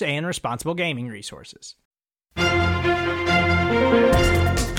and responsible gaming resources.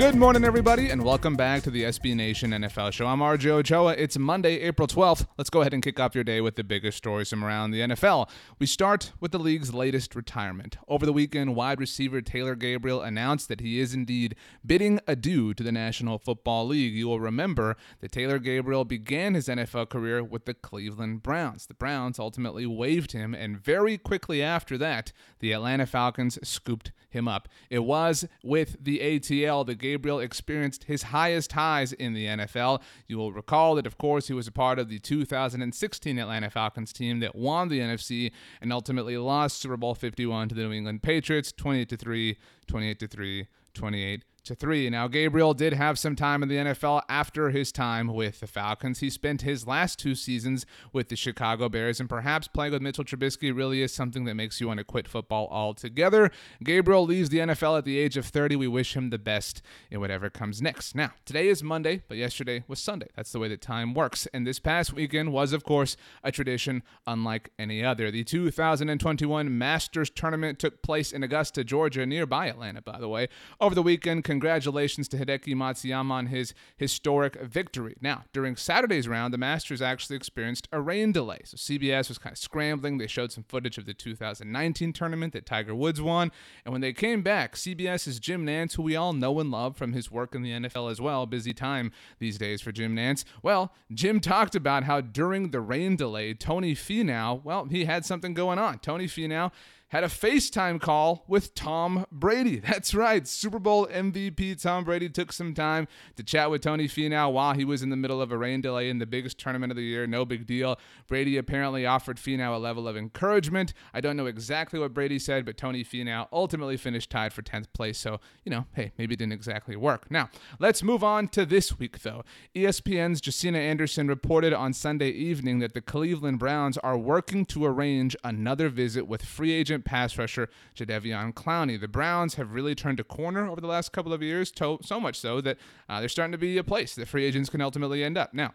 Good morning, everybody, and welcome back to the SB Nation NFL Show. I'm RJ Ochoa. It's Monday, April 12th. Let's go ahead and kick off your day with the biggest stories from around the NFL. We start with the league's latest retirement. Over the weekend, wide receiver Taylor Gabriel announced that he is indeed bidding adieu to the National Football League. You will remember that Taylor Gabriel began his NFL career with the Cleveland Browns. The Browns ultimately waived him, and very quickly after that, the Atlanta Falcons scooped him up. It was with the ATL that Gabriel experienced his highest highs in the NFL. You will recall that, of course, he was a part of the 2016 Atlanta Falcons team that won the NFC and ultimately lost Super Bowl 51 to the New England Patriots 28 to 3, 28 to 3, 28 to three. Now, Gabriel did have some time in the NFL after his time with the Falcons. He spent his last two seasons with the Chicago Bears, and perhaps playing with Mitchell Trubisky really is something that makes you want to quit football altogether. Gabriel leaves the NFL at the age of 30. We wish him the best in whatever comes next. Now, today is Monday, but yesterday was Sunday. That's the way that time works. And this past weekend was, of course, a tradition unlike any other. The 2021 Masters Tournament took place in Augusta, Georgia, nearby Atlanta, by the way. Over the weekend, congratulations to Hideki Matsuyama on his historic victory. Now, during Saturday's round, the Masters actually experienced a rain delay. So CBS was kind of scrambling. They showed some footage of the 2019 tournament that Tiger Woods won. And when they came back, CBS's Jim Nantz, who we all know and love from his work in the NFL as well, busy time these days for Jim Nantz. Well, Jim talked about how during the rain delay, Tony Finau, well, he had something going on. Tony Finau had a FaceTime call with Tom Brady. That's right. Super Bowl MVP Tom Brady took some time to chat with Tony Finau while he was in the middle of a rain delay in the biggest tournament of the year. No big deal. Brady apparently offered Finau a level of encouragement. I don't know exactly what Brady said, but Tony Finau ultimately finished tied for 10th place. So, you know, hey, maybe it didn't exactly work. Now, let's move on to this week, though. ESPN's Josina Anderson reported on Sunday evening that the Cleveland Browns are working to arrange another visit with free agent pass rusher Jadeveon Clowney. The Browns have really turned a corner over the last couple of years, to, so much so that uh, they're starting to be a place that free agents can ultimately end up. Now,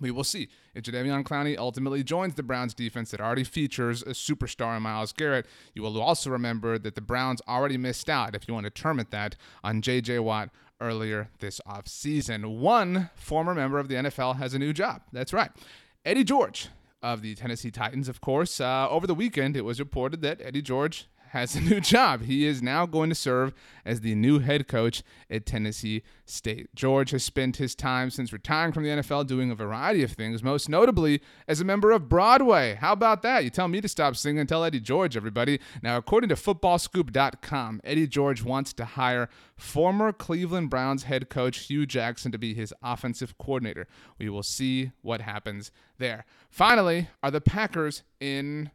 we will see if Jadeveon Clowney ultimately joins the Browns defense that already features a superstar in Myles Garrett. You will also remember that the Browns already missed out, if you want to term it that, on J.J. Watt earlier this offseason. One former member of the NFL has a new job. That's right. Eddie George of the Tennessee Titans, of course. Uh, over the weekend, it was reported that Eddie George has a new job. He is now going to serve as the new head coach at Tennessee State. George has spent his time since retiring from the NFL doing a variety of things, most notably as a member of Broadway. How about that? You tell me to stop singing, tell Eddie George, everybody. Now, according to footballscoop.com, Eddie George wants to hire former Cleveland Browns head coach Hue Jackson to be his offensive coordinator. We will see what happens there. Finally, are the Packers in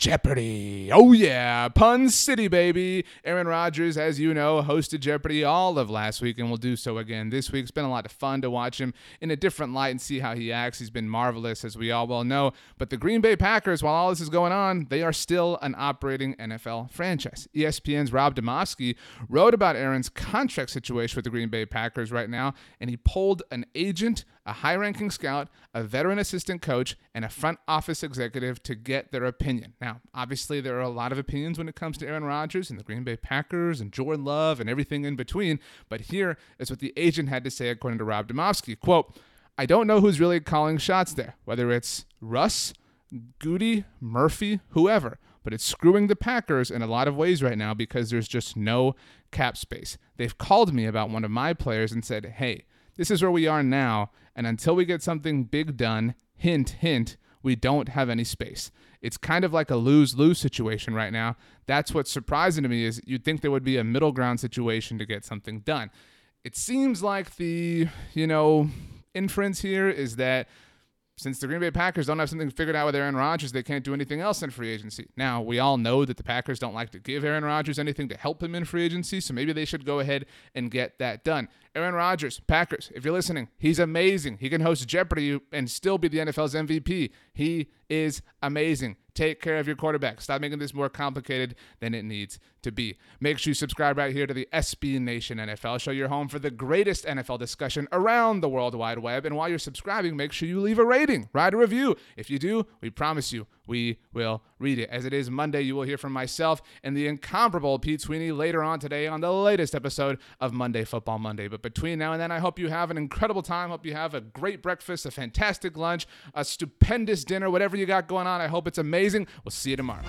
Jeopardy. Oh, yeah. Pun City, baby. Aaron Rodgers, as you know, hosted Jeopardy all of last week and will do so again this week. It's been a lot of fun to watch him in a different light and see how he acts. He's been marvelous, as we all well know. But the Green Bay Packers, while all this is going on, they are still an operating NFL franchise. ESPN's Rob Demovsky wrote about Aaron's contract situation with the Green Bay Packers right now, and he pulled an agent, a high ranking scout, a veteran assistant coach, and a front office executive to get their opinion. Now, obviously, there are a lot of opinions when it comes to Aaron Rodgers and the Green Bay Packers and Jordan Love and everything in between, but here is what the agent had to say according to Rob Demovsky. Quote, I don't know who's really calling shots there, whether it's Russ, Gutey, Murphy, whoever. But it's screwing the Packers in a lot of ways right now because there's just no cap space. They've called me about one of my players and said, hey, this is where we are now. And until we get something big done, hint, hint, we don't have any space. It's kind of like a lose-lose situation right now. That's what's surprising to me is you'd think there would be a middle ground situation to get something done. It seems like the, you know, inference here is that since the Green Bay Packers don't have something figured out with Aaron Rodgers, they can't do anything else in free agency. Now, we all know that the Packers don't like to give Aaron Rodgers anything to help him in free agency, so maybe they should go ahead and get that done. Aaron Rodgers, Packers, if you're listening, he's amazing. He can host Jeopardy and still be the NFL's MVP. He is amazing. Take care of your quarterback. Stop making this more complicated than it needs to be. Make sure you subscribe right here to the SB Nation NFL Show, your home for the greatest NFL discussion around the World Wide Web. And while you're subscribing, make sure you leave a rating, write a review. If you do, we promise you we will read it. As it is Monday, you will hear from myself and the incomparable Pete Sweeney later on today on the latest episode of Monday Football Monday. But between now and then, I hope you have an incredible time. Hope you have a great breakfast, a fantastic lunch, a stupendous dinner, whatever you got going on. I hope it's amazing. We'll see you tomorrow.